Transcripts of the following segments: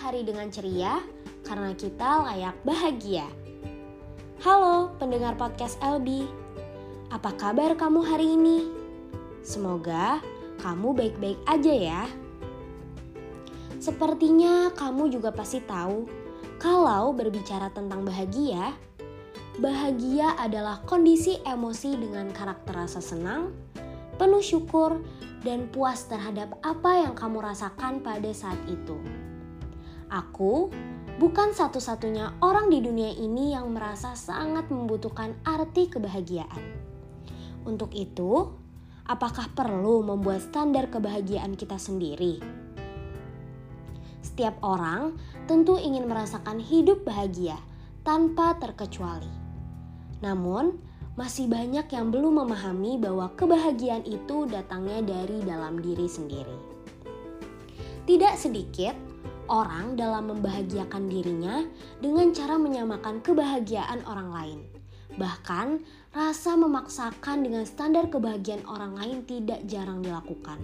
hari dengan ceria karena kita layak bahagia. Halo pendengar podcast LB, apa kabar kamu hari ini? Semoga kamu baik-baik aja ya. Sepertinya kamu juga pasti tahu kalau berbicara tentang bahagia, bahagia adalah kondisi emosi dengan karakter rasa senang, penuh syukur, dan puas terhadap apa yang kamu rasakan pada saat itu. Aku bukan satu-satunya orang di dunia ini yang merasa sangat membutuhkan arti kebahagiaan. Untuk itu, apakah perlu membuat standar kebahagiaan kita sendiri? Setiap orang tentu ingin merasakan hidup bahagia tanpa terkecuali. Namun, masih banyak yang belum memahami bahwa kebahagiaan itu datangnya dari dalam diri sendiri. Tidak sedikit orang dalam membahagiakan dirinya dengan cara menyamakan kebahagiaan orang lain. Bahkan, rasa memaksakan dengan standar kebahagiaan orang lain tidak jarang dilakukan.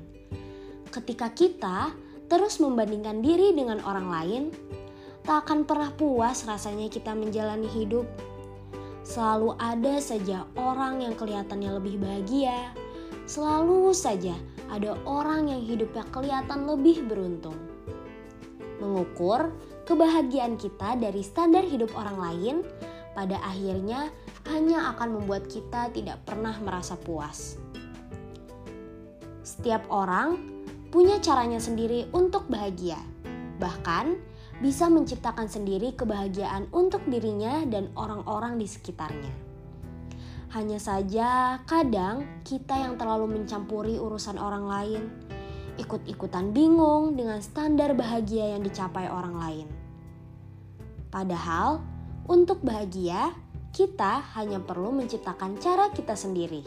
Ketika kita terus membandingkan diri dengan orang lain, tak akan pernah puas rasanya kita menjalani hidup Selalu ada saja orang yang kelihatannya lebih bahagia. Selalu saja ada orang yang hidupnya kelihatan lebih beruntung. Mengukur kebahagiaan kita dari standar hidup orang lain pada akhirnya hanya akan membuat kita tidak pernah merasa puas. Setiap orang punya caranya sendiri untuk bahagia. Bahkan, bisa menciptakan sendiri kebahagiaan untuk dirinya dan orang-orang di sekitarnya. Hanya saja, kadang kita yang terlalu mencampuri urusan orang lain, ikut-ikutan bingung dengan standar bahagia yang dicapai orang lain. Padahal, untuk bahagia, kita hanya perlu menciptakan cara kita sendiri.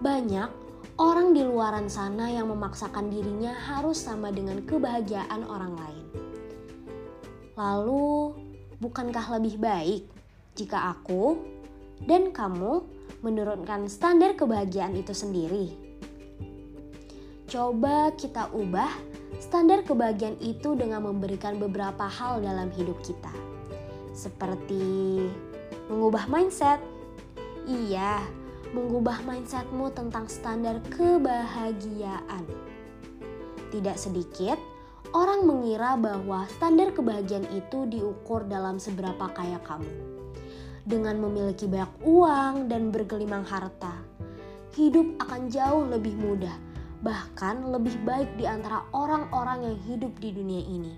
Banyak orang di luaran sana yang memaksakan dirinya harus sama dengan kebahagiaan orang lain. Lalu, bukankah lebih baik jika aku dan kamu menurunkan standar kebahagiaan itu sendiri? Coba kita ubah standar kebahagiaan itu dengan memberikan beberapa hal dalam hidup kita, seperti mengubah mindset. Iya, mengubah mindsetmu tentang standar kebahagiaan. Tidak sedikit orang mengira bahwa standar kebahagiaan itu diukur dalam seberapa kaya kamu. Dengan memiliki banyak uang dan bergelimang harta, hidup akan jauh lebih mudah, bahkan lebih baik di antara orang-orang yang hidup di dunia ini.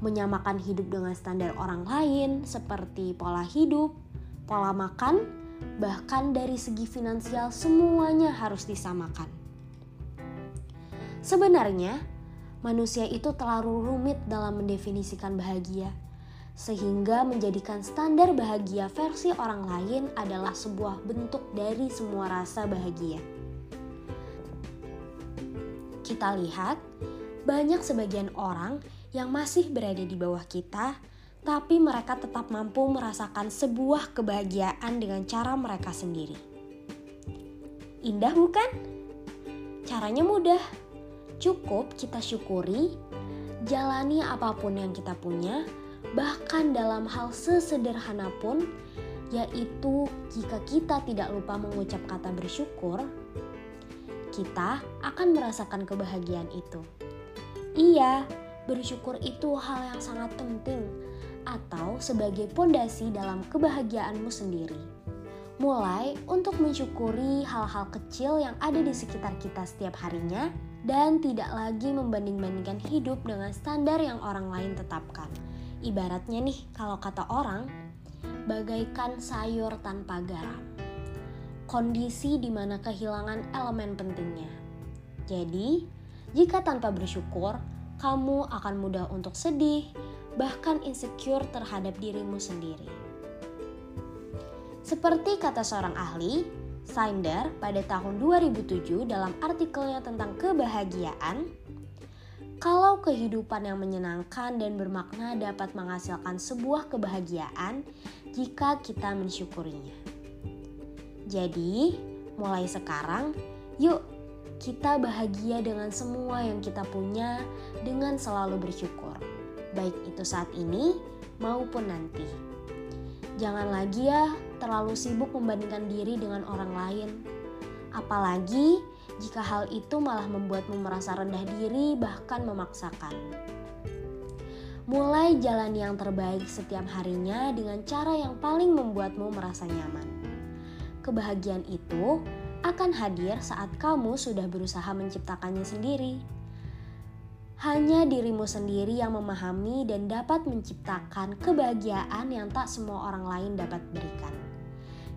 Menyamakan hidup dengan standar orang lain, seperti pola hidup, pola makan, bahkan dari segi finansial semuanya harus disamakan. Sebenarnya, manusia itu terlalu rumit dalam mendefinisikan bahagia, sehingga menjadikan standar bahagia versi orang lain adalah sebuah bentuk dari semua rasa bahagia. Kita lihat, banyak sebagian orang yang masih berada di bawah kita tapi mereka tetap mampu merasakan sebuah kebahagiaan dengan cara mereka sendiri. Indah bukan? Caranya mudah. Cukup kita syukuri, jalani apa pun yang kita punya, bahkan dalam hal sesederhana pun, yaitu jika kita tidak lupa mengucap kata bersyukur, kita akan merasakan kebahagiaan itu. Iya, bersyukur itu hal yang sangat penting atau sebagai pondasi dalam kebahagiaanmu sendiri. Mulai untuk mensyukuri hal-hal kecil yang ada di sekitar kita setiap harinya dan tidak lagi membanding-bandingkan hidup dengan standar yang orang lain tetapkan. Ibaratnya nih, kalau kata orang, bagaikan sayur tanpa garam. Kondisi di mana kehilangan elemen pentingnya. Jadi, jika tanpa bersyukur, kamu akan mudah untuk sedih, bahkan insecure terhadap dirimu sendiri. Seperti kata seorang ahli, Sander pada tahun 2007 dalam artikelnya tentang kebahagiaan, kalau kehidupan yang menyenangkan dan bermakna dapat menghasilkan sebuah kebahagiaan jika kita mensyukurinya. Jadi, mulai sekarang, yuk kita bahagia dengan semua yang kita punya dengan selalu bersyukur, baik itu saat ini maupun nanti. Jangan lagi ya terlalu sibuk membandingkan diri dengan orang lain. Apalagi jika hal itu malah membuatmu merasa rendah diri bahkan memaksakan. Mulai jalan yang terbaik setiap harinya dengan cara yang paling membuatmu merasa nyaman. Kebahagiaan itu akan hadir saat kamu sudah berusaha menciptakannya sendiri. Hanya dirimu sendiri yang memahami dan dapat menciptakan kebahagiaan yang tak semua orang lain dapat berikan.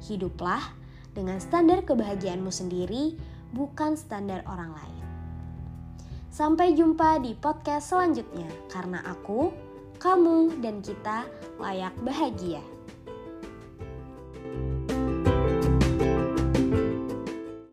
Hiduplah dengan standar kebahagiaanmu sendiri, bukan standar orang lain. Sampai jumpa di podcast selanjutnya, karena aku, kamu, dan kita layak bahagia.